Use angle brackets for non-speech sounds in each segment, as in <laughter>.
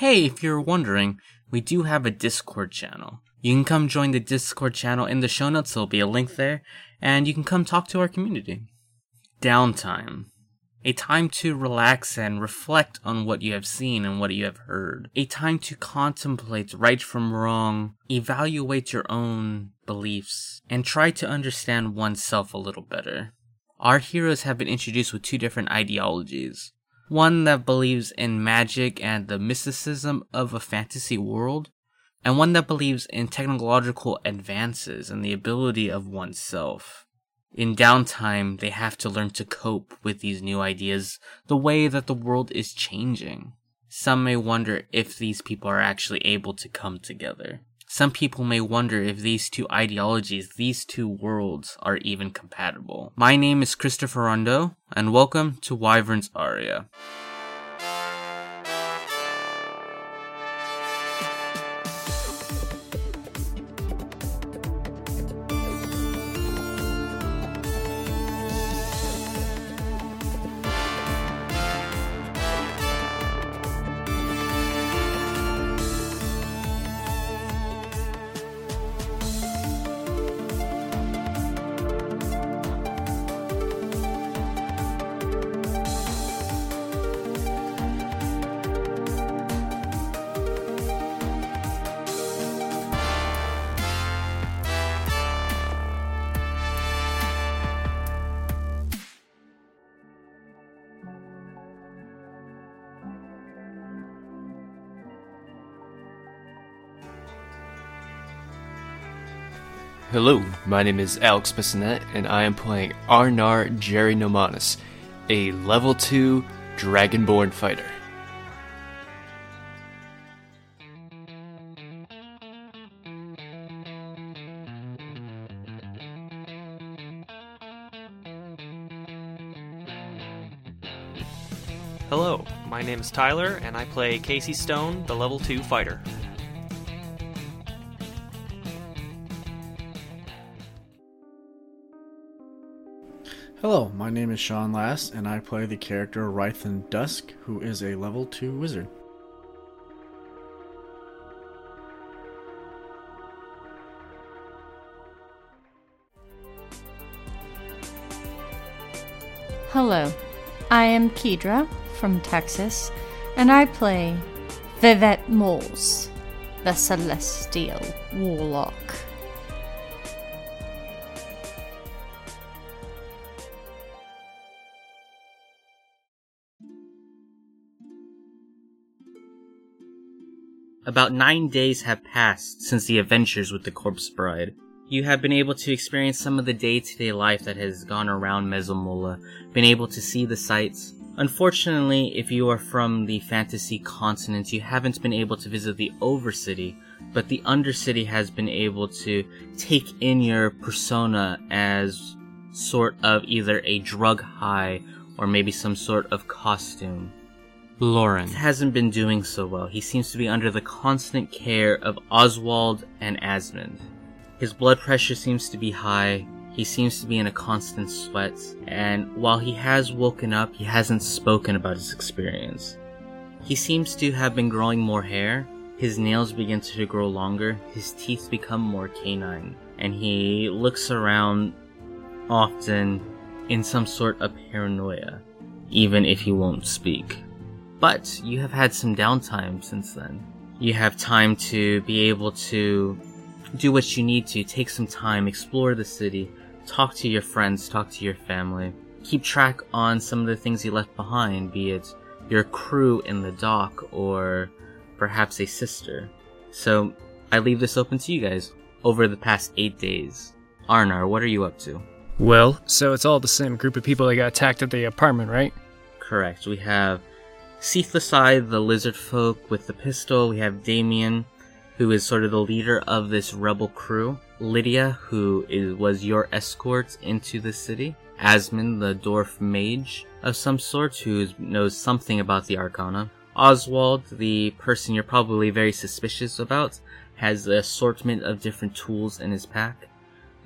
Hey, if you're wondering, we do have a Discord channel. You can come join the Discord channel in the show notes, there'll be a link there, and you can come talk to our community. Downtime. A time to relax and reflect on what you have seen and what you have heard. A time to contemplate right from wrong, evaluate your own beliefs, and try to understand oneself a little better. Our heroes have been introduced with two different ideologies. One that believes in magic and the mysticism of a fantasy world, and one that believes in technological advances and the ability of oneself. In downtime, they have to learn to cope with these new ideas the way that the world is changing. Some may wonder if these people are actually able to come together. Some people may wonder if these two ideologies, these two worlds, are even compatible. My name is Christopher Rondeau, and welcome to Wyvern's Aria. Hello, my name is Alex Bissonnette, and I am playing Arnarr Jerynomonis, a level 2 Dragonborn fighter. Hello, my name is Tyler, and I play Kacey Stone, the level 2 fighter. Hello, my name is Sean Last, and I play the character Rythen Dusk, who is a level 2 wizard. Hello, I am Kedra from Texas, and I play Vivet Moles, the Celestial Warlock. About nine days have passed since the adventures with the Corpse Bride. You have been able to experience some of the day-to-day life that has gone around Mesomola, been able to see the sights. Unfortunately, if you are from the fantasy continent, you haven't been able to visit the Overcity, but the Undercity has been able to take in your persona as sort of either a drug high or maybe some sort of costume. Lauren. hasn't been doing so well. He seems to be under the constant care of Oswald and Asmund. His blood pressure seems to be high. He seems to be in a constant sweat. And while he has woken up, he hasn't spoken about his experience. He seems to have been growing more hair. His nails begin to grow longer. His teeth become more canine. And he looks around often in some sort of paranoia, even if he won't speak. But you have had some downtime since then. You have time to be able to do what you need to, take some time, explore the city, talk to your friends, talk to your family, keep track on some of the things you left behind, be it your crew in the dock or perhaps a sister. So I leave this open to you guys over the past eight days. Arnarr, what are you up to? Well, so it's all the same group of people that got attacked at the apartment, right? Correct. We have Seethlesai, the lizard folk with the pistol. We have Damien, who is sort of the leader of this rebel crew. Lydia, who is, was your escort into the city. Asmund, the dwarf mage of some sort, who knows something about the Arcana. Oswald, the person you're probably very suspicious about, has an assortment of different tools in his pack.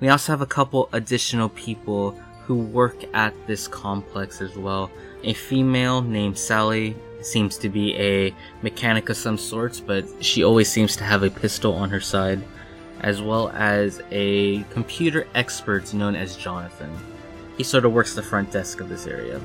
We also have a couple additional people who work at this complex as well. A female named Sally seems to be a mechanic of some sorts, but she always seems to have a pistol on her side, as well as a computer expert known as Jonathan. He sort of works the front desk of this area.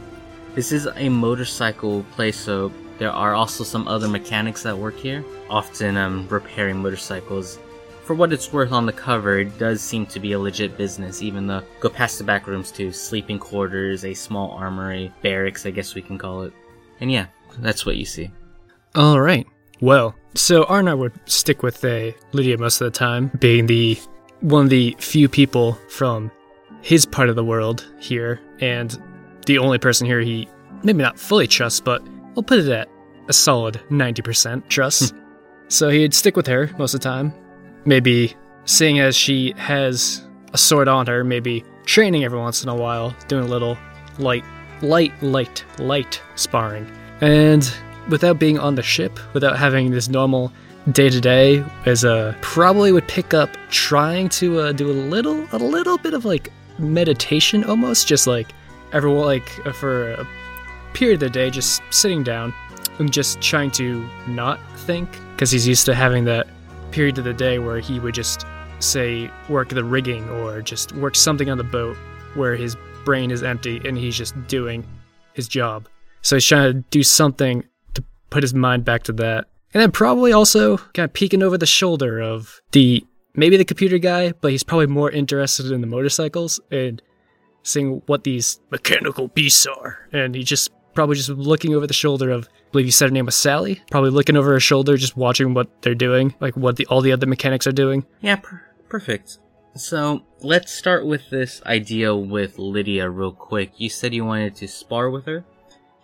This is a motorcycle place, so there are also some other mechanics that work here, often um, repairing motorcycles. For what it's worth on the cover, it does seem to be a legit business, even though go past the back rooms to sleeping quarters, a small armory, barracks, I guess we can call it. And yeah, that's what you see. All right. Well, so Arnarr would stick with uh, Lydia most of the time, being the one of the few people from his part of the world here, and the only person here he maybe not fully trusts, but we'll put it at a solid 90% trust. so he'd stick with her most of the time. Maybe seeing as she has a sword on her, maybe training every once in a while, doing a little light, light, light, light sparring. And without being on the ship, without having this normal day to day, as a probably would pick up trying to uh, do a little, a little bit of like meditation almost, just like everyone like uh, for a period of the day, just sitting down and just trying to not think, because he's used to having that period of the day where he would just say work the rigging or just work something on the boat where his brain is empty and he's just doing his job. So he's trying to do something to put his mind back to that. And then probably also kind of peeking over the shoulder of the maybe the computer guy, but he's probably more interested in the motorcycles and seeing what these mechanical beasts are. And he just probably just looking over the shoulder of I believe you said her name was Sally. Probably looking over her shoulder, just watching what they're doing, like what the all the other mechanics are doing. Yeah, per- perfect. So let's start with this idea with Lydia real quick. You said you wanted to spar with her.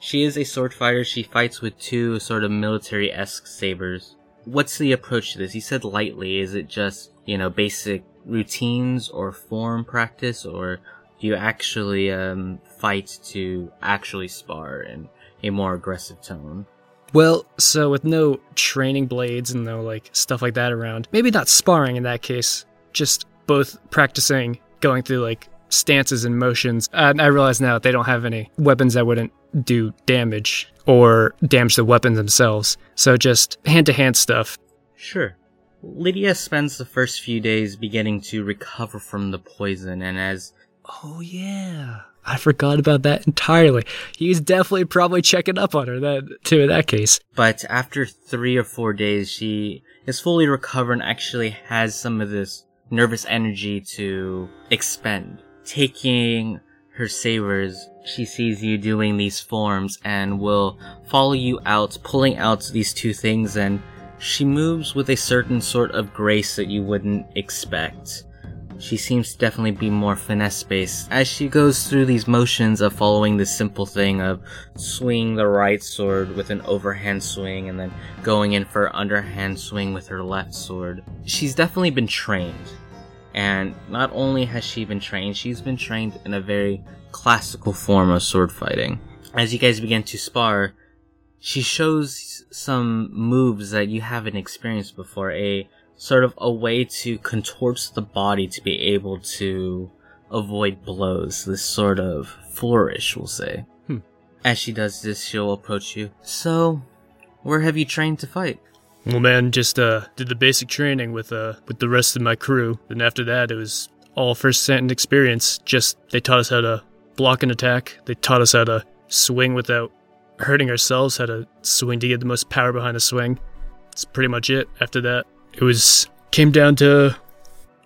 She is a sword fighter. She fights with two sort of military esque sabers. What's the approach to this? You said lightly. Is it just, you know, basic routines or form practice, or do you actually um, fight to actually spar in a more aggressive tone? Well, so with no training blades and no like stuff like that around, maybe not sparring in that case, just both practicing going through like stances and motions. And I realize now that they don't have any weapons that wouldn't do damage or damage the weapons themselves. So just hand to hand stuff. Sure. Lydia spends the first few days beginning to recover from the poison, and as Oh yeah. I forgot about that entirely. He's definitely probably checking up on her that too in that case. but after three or four days, she is fully recovered and actually has some of this nervous energy to expend. Taking her sabers, she sees you doing these forms and will follow you out, pulling out these two things, and she moves with a certain sort of grace that you wouldn't expect. She seems to definitely be more finesse based as she goes through these motions of following this simple thing of swinging the right sword with an overhand swing and then going in for an underhand swing with her left sword. She's definitely been trained. And not only has she been trained, she's been trained in a very classical form of sword fighting. As you guys begin to spar, she shows some moves that you haven't experienced before. A sort of a way to contort the body to be able to avoid blows. This sort of flourish, we'll say. Hmm. As she does this, she'll approach you. So, where have you trained to fight? Well man, just uh did the basic training with uh with the rest of my crew. Then after that it was all first hand experience. Just they taught us how to block an attack. They taught us how to swing without hurting ourselves, how to swing to get the most power behind the swing. That's pretty much it. After that, it was came down to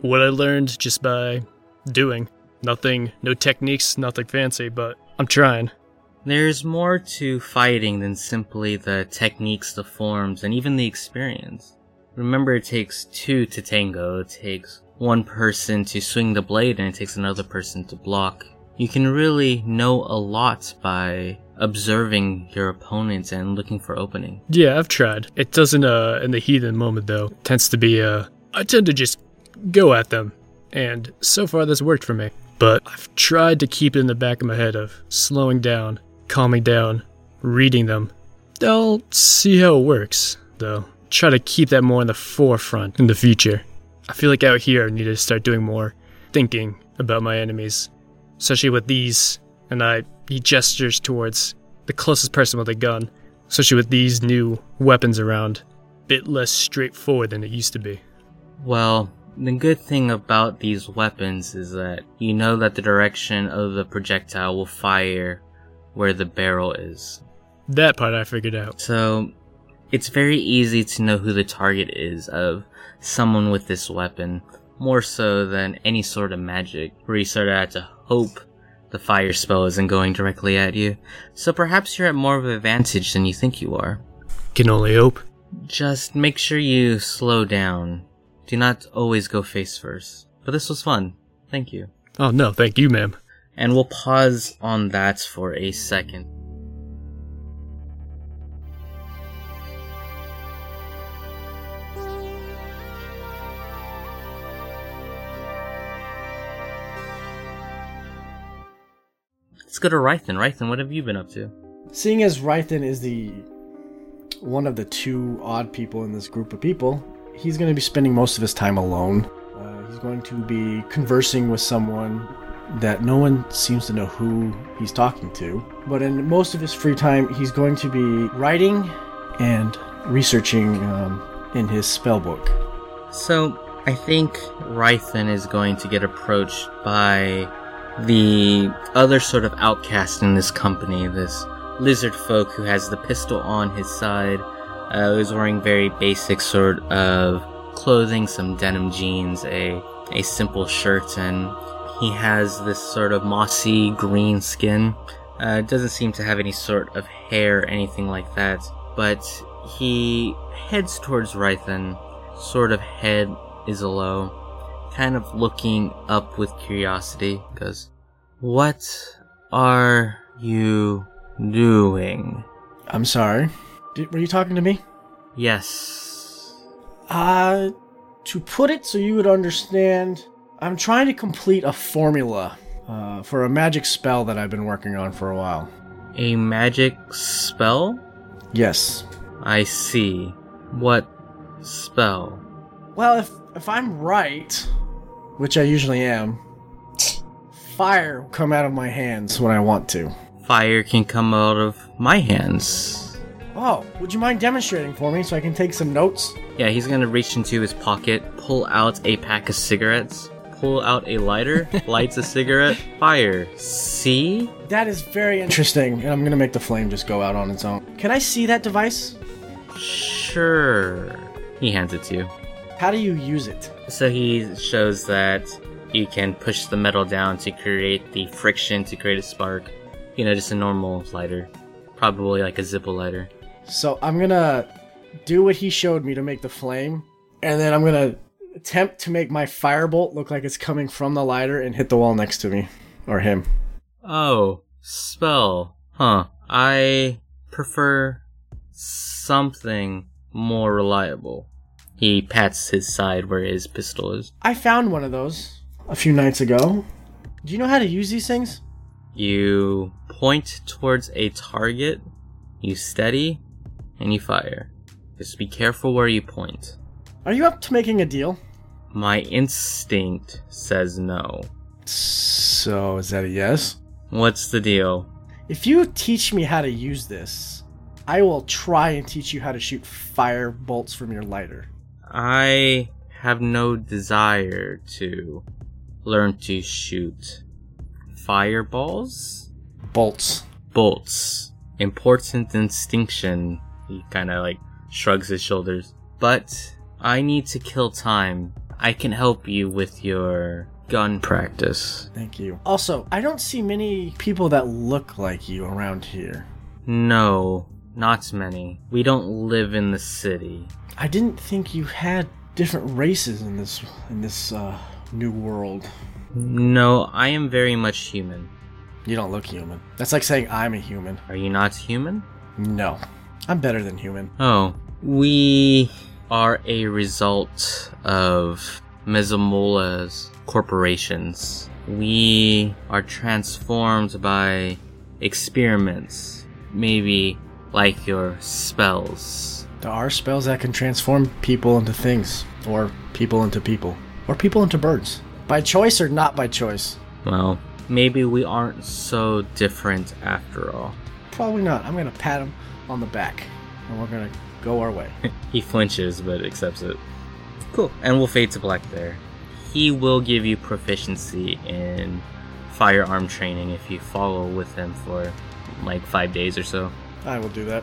what I learned just by doing. Nothing, no techniques, nothing fancy, but I'm trying. There's more to fighting than simply the techniques, the forms, and even the experience. Remember, it takes two to tango. It takes one person to swing the blade, and it takes another person to block. You can really know a lot by observing your opponents and looking for opening. Yeah, I've tried. It doesn't uh in the heat of the moment though. Tends to be uh I tend to just go at them. And so far that's worked for me. But I've tried to keep it in the back of my head of slowing down, calming down, reading them. I'll see how it works, though. Try to keep that more in the forefront in the future. I feel like out here I need to start doing more thinking about my enemies. Especially with these, and I he gestures towards the closest person with a gun. especially with these new weapons around. Bit less straightforward than it used to be. Well, the good thing about these weapons is that you know that the direction of the projectile will fire where the barrel is. That part I figured out. So, it's very easy to know who the target is of someone with this weapon, more so than any sort of magic, where you sort of have to hope the fire spell isn't going directly at you. So perhaps you're at more of an advantage than you think you are. Can only hope. Just make sure you slow down. Do not always go face first. But this was fun. Thank you. Oh no, thank you, ma'am. And we'll pause on that for a second. Let's go to Rythen. Rythen, what have you been up to? Seeing as Rythen is the one of the two odd people in this group of people, he's going to be spending most of his time alone. Uh, he's going to be conversing with someone that no one seems to know who he's talking to. But in most of his free time, he's going to be writing and researching um, in his spell book. So, I think Rythen is going to get approached by the other sort of outcast in this company, this lizard folk who has the pistol on his side, uh, who's wearing very basic sort of clothing, some denim jeans, a, a simple shirt, and he has this sort of mossy green skin. Uh, doesn't seem to have any sort of hair anything like that, but he heads towards Rythen, sort of head is low, kind of looking up with curiosity, goes, What are you doing? I'm sorry. Did, were you talking to me? Yes. Uh, to put it so you would understand, I'm trying to complete a formula uh, for a magic spell that I've been working on for a while. A magic spell? Yes. I see. What spell? Well, if if I'm right, which I usually am, fire will come out of my hands when I want to. Fire can come out of my hands. Oh, would you mind demonstrating for me so I can take some notes? Yeah, he's gonna reach into his pocket, pull out a pack of cigarettes, pull out a lighter, lights a cigarette, fire. See? That is very interesting, and I'm gonna make the flame just go out on its own. Can I see that device? Sure. He hands it to you. How do you use it? So he shows that you can push the metal down to create the friction to create a spark. You know, just a normal lighter. Probably like a Zippo lighter. So I'm gonna do what he showed me to make the flame, and then I'm gonna attempt to make my firebolt look like it's coming from the lighter and hit the wall next to me. Or him. Oh, spell. Huh. I prefer something more reliable. He pats his side where his pistol is. I found one of those a few nights ago. Do you know how to use these things? You point towards a target, you steady, and you fire. Just be careful where you point. Are you up to making a deal? My instinct says no. So, is that a yes? What's the deal? If you teach me how to use this, I will try and teach you how to shoot fire bolts from your lighter. I have no desire to learn to shoot fireballs? Bolts. Bolts. Important distinction. He kind of like shrugs his shoulders. But I need to kill time. I can help you with your gun practice. Thank you. Also, I don't see many people that look like you around here. No, not many. We don't live in the city. I didn't think you had different races in this in this uh, new world. No, I am very much human. You don't look human. That's like saying I'm a human. Are you not human? No, I'm better than human. Oh, we are a result of Mezamola's corporations. We are transformed by experiments, maybe like your spells. There are spells that can transform people into things, or people into people, or people into birds. By choice or not by choice? Well, maybe we aren't so different after all. Probably not. I'm gonna pat him on the back, and we're gonna go our way. <laughs> He flinches but accepts it. Cool. And we'll fade to black there. He will give you proficiency in firearm training if you follow with him for like five days or so. I will do that.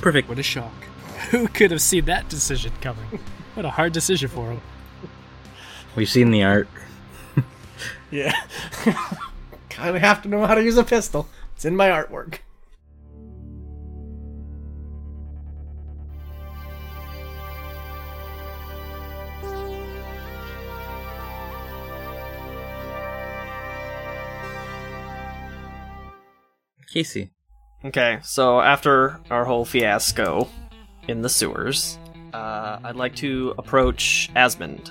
Perfect. What a shock. <laughs> Who could have seen that decision coming? What a hard decision for him. We've seen the art. <laughs> Yeah. kind of have to know how to use a pistol. It's in my artwork. Kacey. Okay, so after our whole fiasco in the sewers, uh, I'd like to approach Asmund.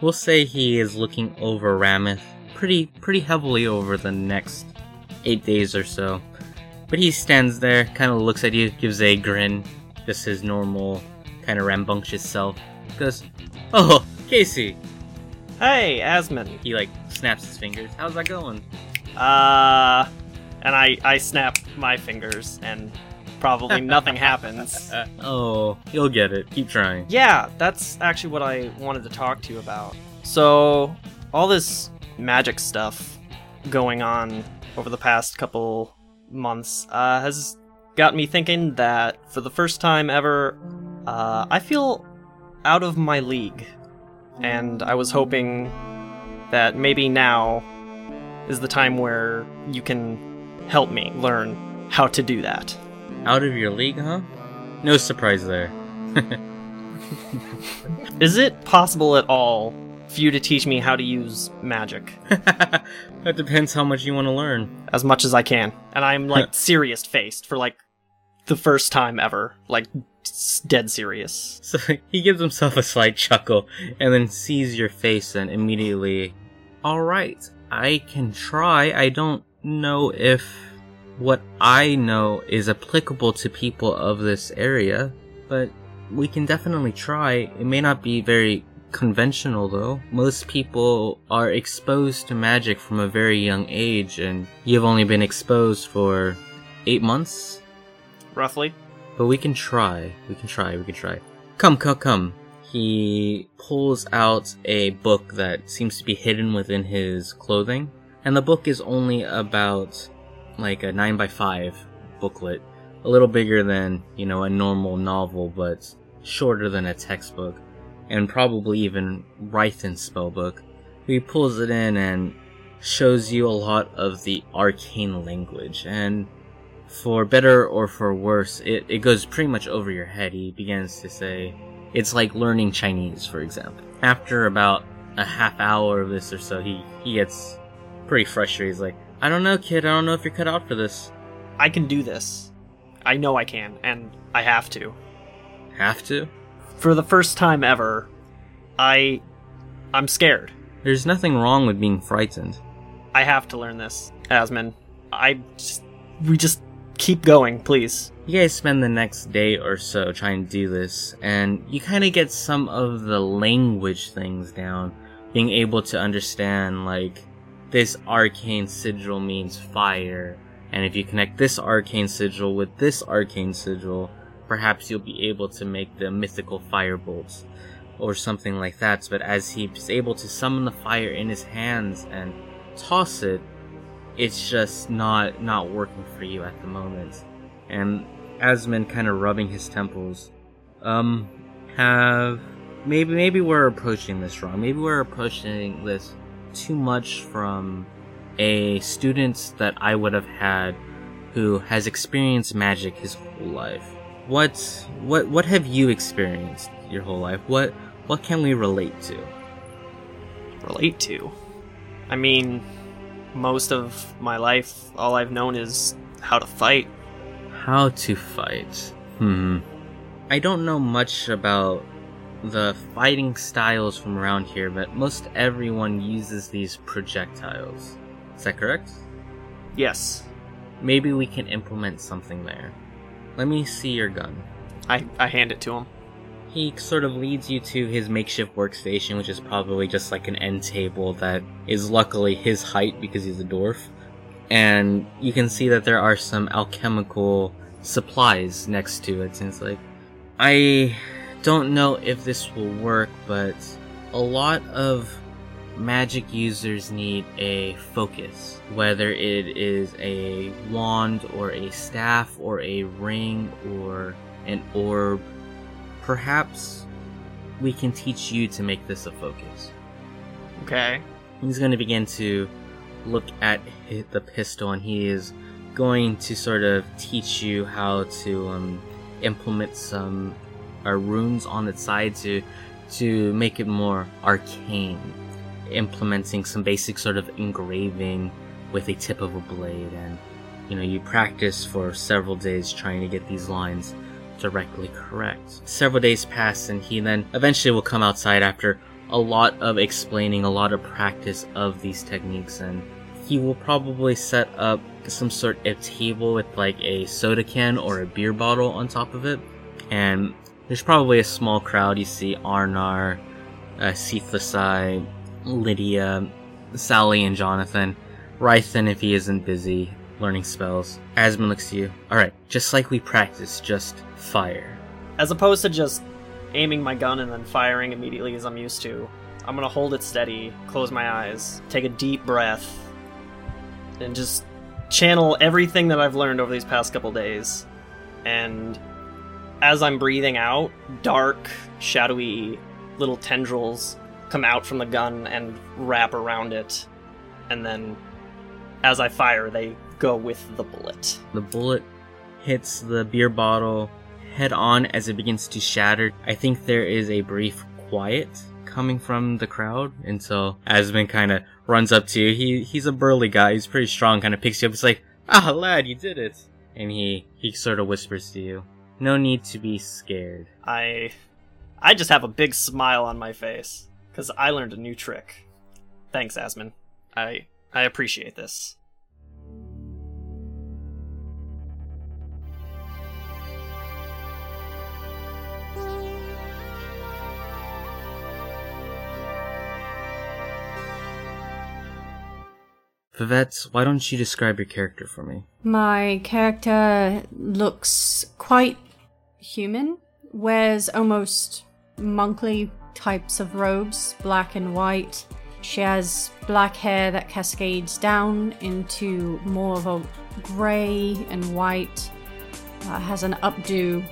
We'll say he is looking over Rameth pretty pretty heavily over the next eight days or so. But he stands there, kind of looks at you, gives a grin, just his normal, kind of rambunctious self. Goes, "Oh, Kacey." Hey, Asmund. He like snaps his fingers. How's that going? Uh, and I I snap my fingers, and probably <laughs> nothing happens. Oh, you'll get it. Keep trying. Yeah, that's actually what I wanted to talk to you about. So, all this magic stuff going on over the past couple months uh, has got me thinking that for the first time ever, uh, I feel out of my league. And I was hoping that maybe now is the time where you can help me learn how to do that. Out of your league, huh? No surprise there. <laughs> Is it possible at all for you to teach me how to use magic? <laughs> that depends how much you want to learn. as much as I can. And I'm like <laughs> serious faced for like the first time ever. Like s- dead serious. So he gives himself a slight chuckle and then sees your face and immediately, alright, I can try. I don't know if what I know is applicable to people of this area, but we can definitely try. It may not be very conventional though. Most people are exposed to magic from a very young age and you've only been exposed for eight months? Roughly. But we can try. We can try. We can try. Come, come, come. He pulls out a book that seems to be hidden within his clothing. And the book is only about like a 9 by 5 booklet. A little bigger than, you know, a normal novel, but shorter than a textbook. And probably even Rythen's spellbook. He pulls it in and shows you a lot of the arcane language. And for better or for worse, it, it goes pretty much over your head. He begins to say, it's like learning Chinese, for example. After about a half hour of this or so, he, he gets pretty frustrated. He's like, I don't know, kid. I don't know if you're cut out for this. I can do this. I know I can, and I have to. Have to? For the first time ever, I. I'm scared. There's nothing wrong with being frightened. I have to learn this, Asmund. I just. We just keep going, please. You guys spend the next day or so trying to do this, and you kind of get some of the language things down. Being able to understand, like, this arcane sigil means fire, and if you connect this arcane sigil with this arcane sigil, perhaps you'll be able to make the mythical fire bolts, or something like that. But as he's able to summon the fire in his hands and toss it, it's just not not working for you at the moment. And Asmund kind of rubbing his temples. Um, have maybe maybe we're approaching this wrong. Maybe we're approaching this too much from a student that I would have had who has experienced magic his whole life. What what what have you experienced your whole life? What what can we relate to? Relate to. I mean, most of my life, all I've known is how to fight. How to fight? Hmm. I don't know much about the fighting styles from around here, but most everyone uses these projectiles. Is that correct? Yes, Maybe we can implement something there. Let me see your gun. I, I hand it to him. He sort of leads you to his makeshift workstation, which is probably just like an end table that is luckily his height because he's a dwarf. And you can see that there are some alchemical supplies next to it, and it's like, I don't know if this will work, but a lot of magic users need a focus, whether it is a wand or a staff or a ring or an orb. Perhaps we can teach you to make this a focus. Okay. He's going to begin to look at the pistol and he is going to sort of teach you how to um, implement some uh, runes on its side to to make it more arcane implementing some basic sort of engraving with a tip of a blade. And you know you practice for several days trying to get these lines directly correct. Several days pass and he then eventually will come outside after a lot of explaining a lot of practice of these techniques. And he will probably set up some sort of table with like a soda can or a beer bottle on top of it. And there's probably a small crowd you see Arnarr uh, Lydia, Sally, and Jonathan. Rythen, if he isn't busy learning spells. Asmund looks to you. Alright, just like we practiced, just fire. As opposed to just aiming my gun and then firing immediately as I'm used to, I'm gonna hold it steady, close my eyes, take a deep breath, and just channel everything that I've learned over these past couple days. And as I'm breathing out, dark, shadowy little tendrils come out from the gun and wrap around it. And then as I fire, they go with the bullet. The bullet hits the beer bottle head on as it begins to shatter. I think there is a brief quiet coming from the crowd until Asmund kind of runs up to you. He he's a burly guy. He's pretty strong. Kind of picks you up. It's like, ah, lad, you did it. And he he sort of whispers to you, "No need to be scared." I I just have a big smile on my face cuz I learned a new trick. Thanks, Asmund. I I appreciate this. Vivet, why don't you describe your character for me? My character looks quite human, wears almost monkly types of robes, black and white. She has black hair that cascades down into more of a grey and white, uh, has an updo,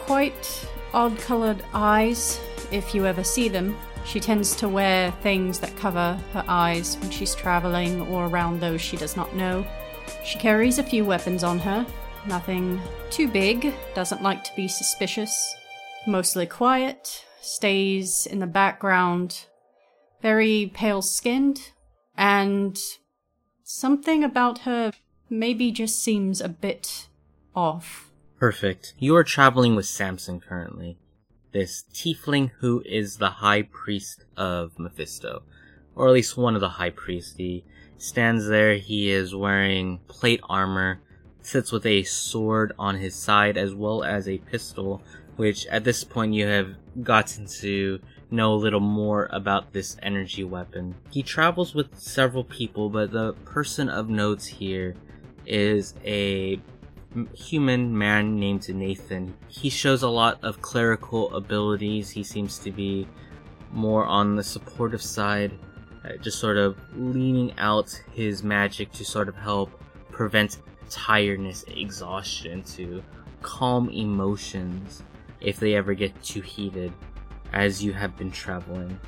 quite odd colored eyes if you ever see them. She tends to wear things that cover her eyes when she's traveling or around those she does not know. She carries a few weapons on her, nothing too big, doesn't like to be suspicious, mostly quiet, stays in the background, very pale skinned, and something about her maybe just seems a bit off. Perfect. You are traveling with Samson currently. This tiefling who is the high priest of Mephisto. Or at least one of the high priests. He stands there, he is wearing plate armor, sits with a sword on his side as well as a pistol, which at this point you have gotten to know a little more about this energy weapon. He travels with several people, but the person of note here is a human man named Nathan. He shows a lot of clerical abilities. He seems to be more on the supportive side, uh, just sort of leaning out his magic to sort of help prevent tiredness, exhaustion, to calm emotions if they ever get too heated as you have been traveling.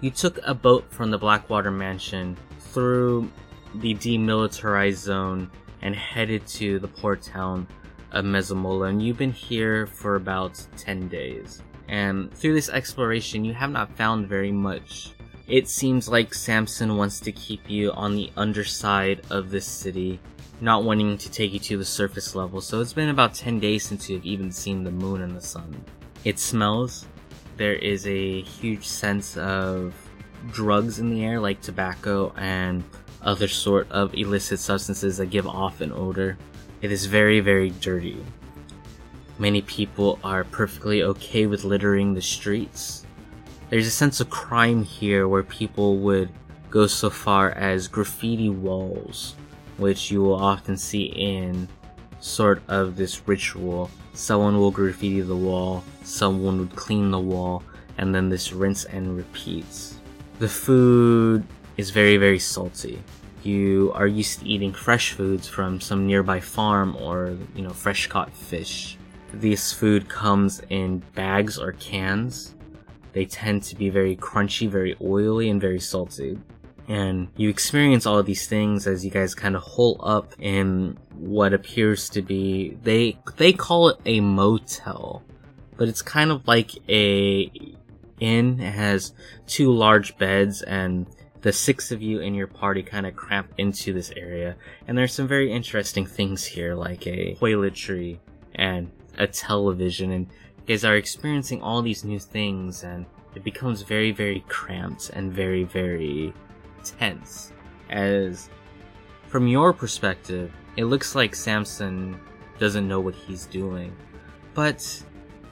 You took a boat from the Blackwater Mansion through the demilitarized zone and headed to the port town of Mesomola, and you've been here for about 10 days. And through this exploration, you have not found very much. It seems like Samson wants to keep you on the underside of this city, not wanting to take you to the surface level, so it's been about 10 days since you've even seen the moon and the sun. It smells. There is a huge sense of drugs in the air, like tobacco and other sort of illicit substances that give off an odor. It is very, very dirty. Many people are perfectly okay with littering the streets. There's a sense of crime here where people would go so far as graffiti walls, which you will often see in sort of this ritual. Someone will graffiti the wall, someone would clean the wall, and then this rinse and repeats. The food is very, very salty. You are used to eating fresh foods from some nearby farm or, you know, fresh caught fish. This food comes in bags or cans. They tend to be very crunchy, very oily, and very salty. And you experience all of these things as you guys kind of hole up in what appears to be they they call it a motel, but it's kind of like a inn. It has two large beds and the six of you in your party kind of cramp into this area. And there's some very interesting things here, like a toiletry and a television, and you guys are experiencing all these new things, and it becomes very, very cramped and very, very tense. As from your perspective, it looks like Samson doesn't know what he's doing. But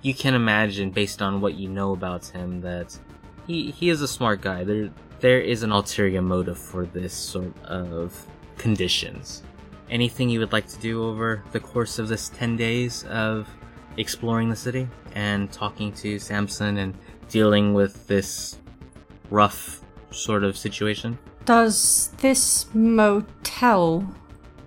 you can imagine, based on what you know about him, that he, he is a smart guy. There there is an ulterior motive for this sort of conditions. Anything you would like to do over the course of this 10 days of exploring the city and talking to Samson and dealing with this rough sort of situation? Does this motel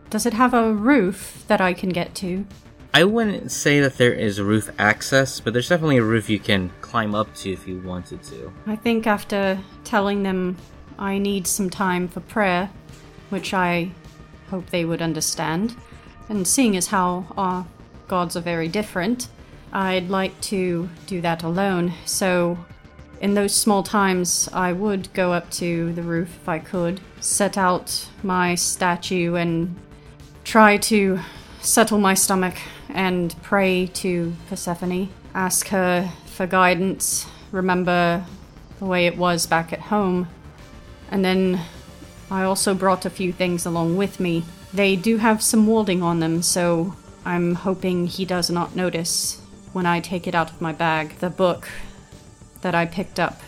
does it have a roof that I can get to? I wouldn't say that there is roof access, but there's definitely a roof you can climb up to if you wanted to. I think after telling them I need some time for prayer, which I hope they would understand, and seeing as how our gods are very different, I'd like to do that alone. So, in those small times, I would go up to the roof if I could, set out my statue, and try to settle my stomach and pray to Persephone, ask her for guidance, remember the way it was back at home. And then I also brought a few things along with me. They do have some warding on them, so I'm hoping he does not notice when I take it out of my bag. The book that I picked up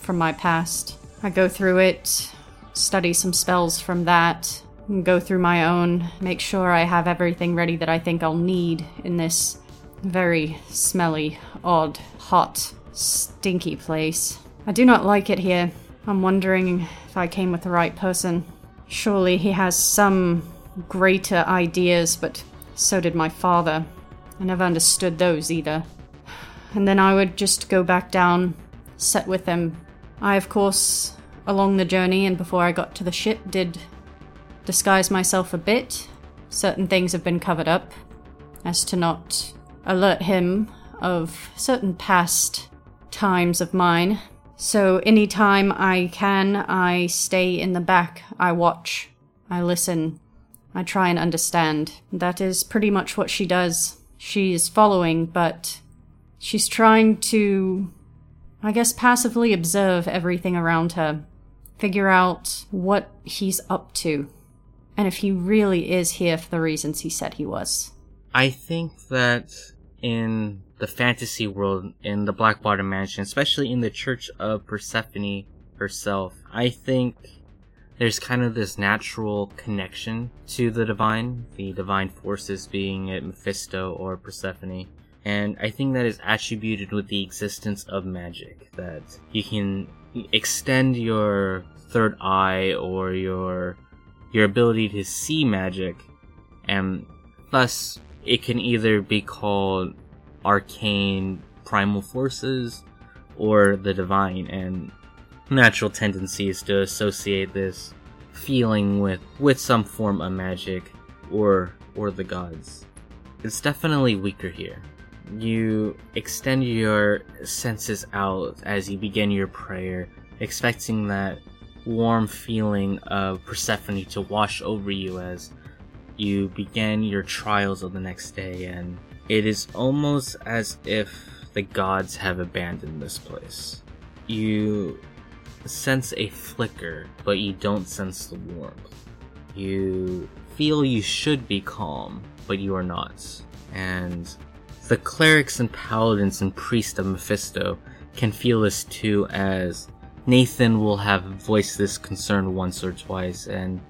from my past. I go through it, study some spells from that, go through my own, make sure I have everything ready that I think I'll need in this very smelly, odd, hot, stinky place. I do not like it here. I'm wondering if I came with the right person. Surely he has some greater ideas, but so did my father. I never understood those either. And then I would just go back down, set with him. I, of course, along the journey and before I got to the ship, did disguise myself a bit. Certain things have been covered up, as to not alert him of certain past times of mine. So any time I can, I stay in the back, I watch, I listen, I try and understand. That is pretty much what she does. She is following, but she's trying to, I guess, passively observe everything around her, figure out what he's up to and if he really is here for the reasons he said he was. I think that in the fantasy world, in the Blackwater Mansion, especially in the Church of Persephone herself, I think there's kind of this natural connection to the divine, the divine forces being it Mephisto or Persephone. And I think that is attributed with the existence of magic, that you can extend your third eye or your your ability to see magic, and thus it can either be called arcane primal forces or the divine, and natural tendency is to associate this feeling with with some form of magic or or the gods. It's definitely weaker here. You extend your senses out as you begin your prayer, expecting that warm feeling of Persephone to wash over you as you begin your trials of the next day, and it is almost as if the gods have abandoned this place. You sense a flicker, but you don't sense the warmth. You feel you should be calm, but you are not. And the clerics and paladins and priests of Mephisto can feel this too as Nathan will have voiced this concern once or twice, and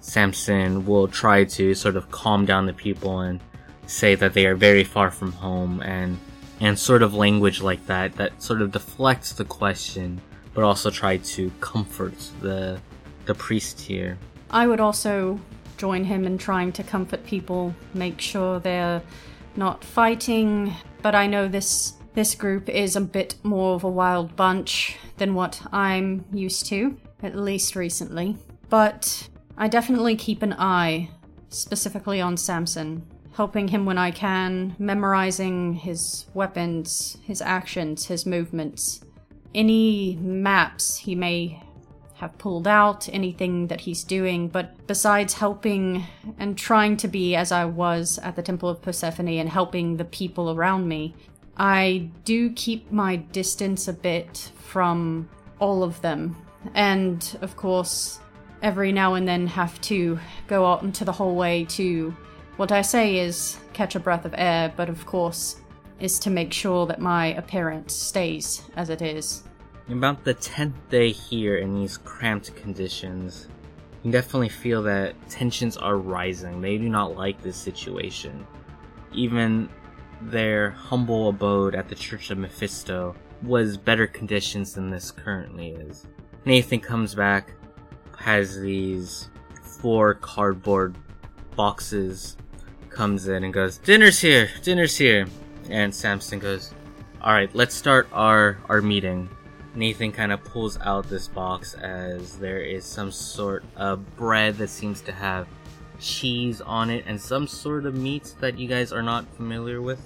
Samson will try to sort of calm down the people and say that they are very far from home and and sort of language like that that sort of deflects the question but also try to comfort the the priest here. I would also join him in trying to comfort people, make sure they're not fighting, but I know this this group is a bit more of a wild bunch than what I'm used to, at least recently. But I definitely keep an eye specifically on Samson, helping him when I can, memorizing his weapons, his actions, his movements, any maps he may have pulled out, anything that he's doing, but besides helping and trying to be as I was at the Temple of Persephone and helping the people around me, I do keep my distance a bit from all of them. And of course, every now and then have to go out into the hallway to what I say is catch a breath of air, but of course, is to make sure that my appearance stays as it is. About the 10th day here in these cramped conditions, you can definitely feel that tensions are rising. They do not like this situation. Even their humble abode at the Church of Mephisto was better conditions than this currently is. Nathan comes back, has these four cardboard boxes, comes in and goes, Dinner's here, dinner's here. And Samson goes, Alright, let's start our, our meeting. Nathan kind of pulls out this box as there is some sort of bread that seems to have cheese on it and some sort of meat that you guys are not familiar with.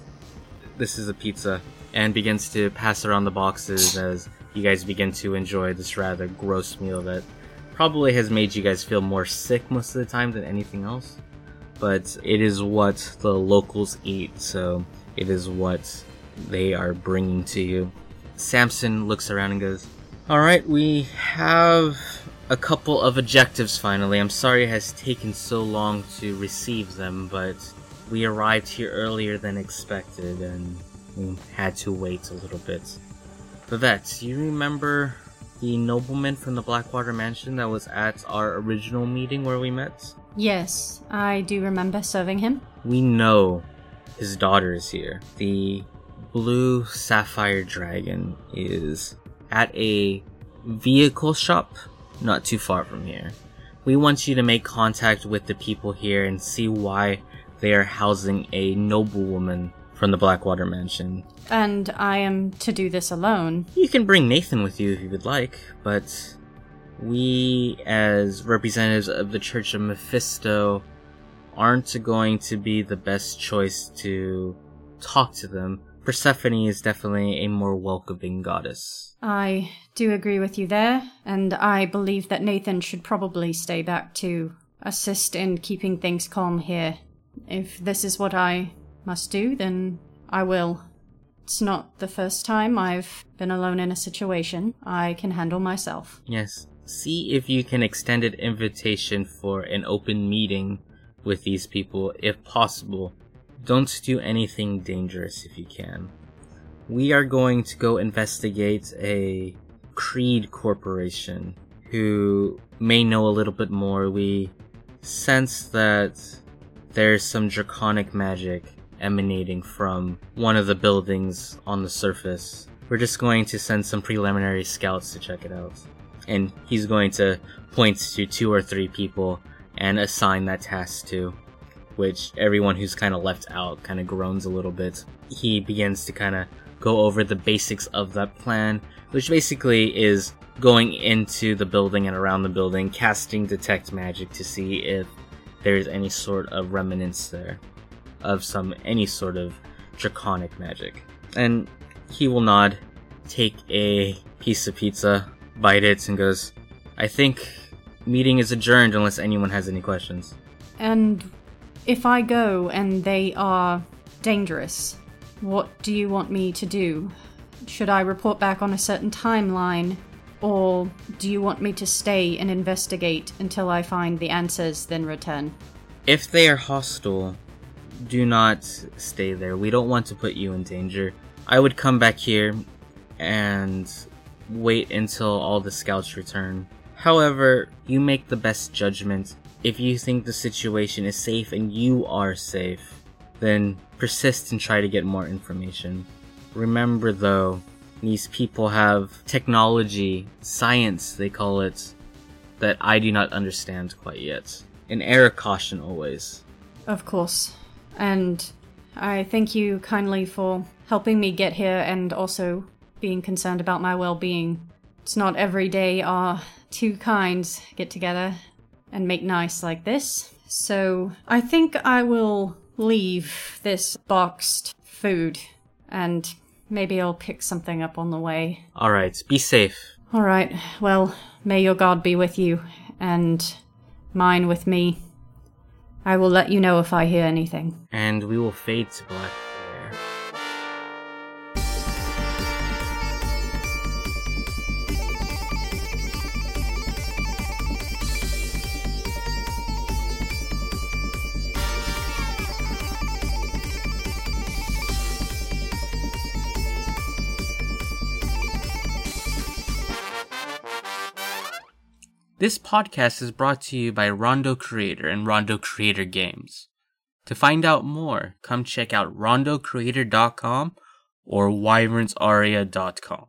This is a pizza and begins to pass around the boxes as you guys begin to enjoy this rather gross meal that probably has made you guys feel more sick most of the time than anything else. But it is what the locals eat, so it is what they are bringing to you. Samson looks around and goes, Alright, we have a couple of objectives finally. I'm sorry it has taken so long to receive them, but we arrived here earlier than expected and we had to wait a little bit. Vivet, you remember the nobleman from the Blackwater Mansion that was at our original meeting where we met? Yes, I do remember serving him. We know his daughter is here. The blue sapphire dragon is at a vehicle shop not too far from here. We want you to make contact with the people here and see why they are housing a noblewoman from the Blackwater Mansion. And I am to do this alone. You can bring Nathan with you if you would like, but we, as representatives of the Church of Mephisto, aren't going to be the best choice to talk to them. Persephone is definitely a more welcoming goddess. I do agree with you there, and I believe that Nathan should probably stay back to assist in keeping things calm here. If this is what I must do, then I will. It's not the first time I've been alone in a situation. I can handle myself. Yes. See if you can extend an invitation for an open meeting with these people, if possible. Don't do anything dangerous if you can. We are going to go investigate a Creed Corporation who may know a little bit more. We sense that there's some draconic magic emanating from one of the buildings on the surface. We're just going to send some preliminary scouts to check it out. And he's going to point to two or three people and assign that task to which everyone who's kind of left out kind of groans a little bit. He begins to kind of go over the basics of that plan, which basically is going into the building and around the building, casting detect magic to see if there's any sort of remnants there of some any sort of draconic magic. And he will nod, take a piece of pizza, bite it, and goes, I think meeting is adjourned unless anyone has any questions. And if I go and they are dangerous, what do you want me to do? Should I report back on a certain timeline? Or do you want me to stay and investigate until I find the answers, then return? If they are hostile, do not stay there. We don't want to put you in danger. I would come back here and wait until all the scouts return. However, you make the best judgment If you think the situation is safe and you are safe, then persist and try to get more information. Remember though, these people have technology, science they call it, that I do not understand quite yet. And err caution always. Of course. And I thank you kindly for helping me get here and also being concerned about my well being. It's not every day our two kinds get together and make nice like this. So I think I will leave this boxed food and maybe I'll pick something up on the way. Alright, be safe. Alright, well, may your God be with you and mine with me. I will let you know if I hear anything. And we will fade to black This podcast is brought to you by Rondeau Creator and Rondeau Creator Games. To find out more, come check out rondeaucreator.com or wyvernsaria.com.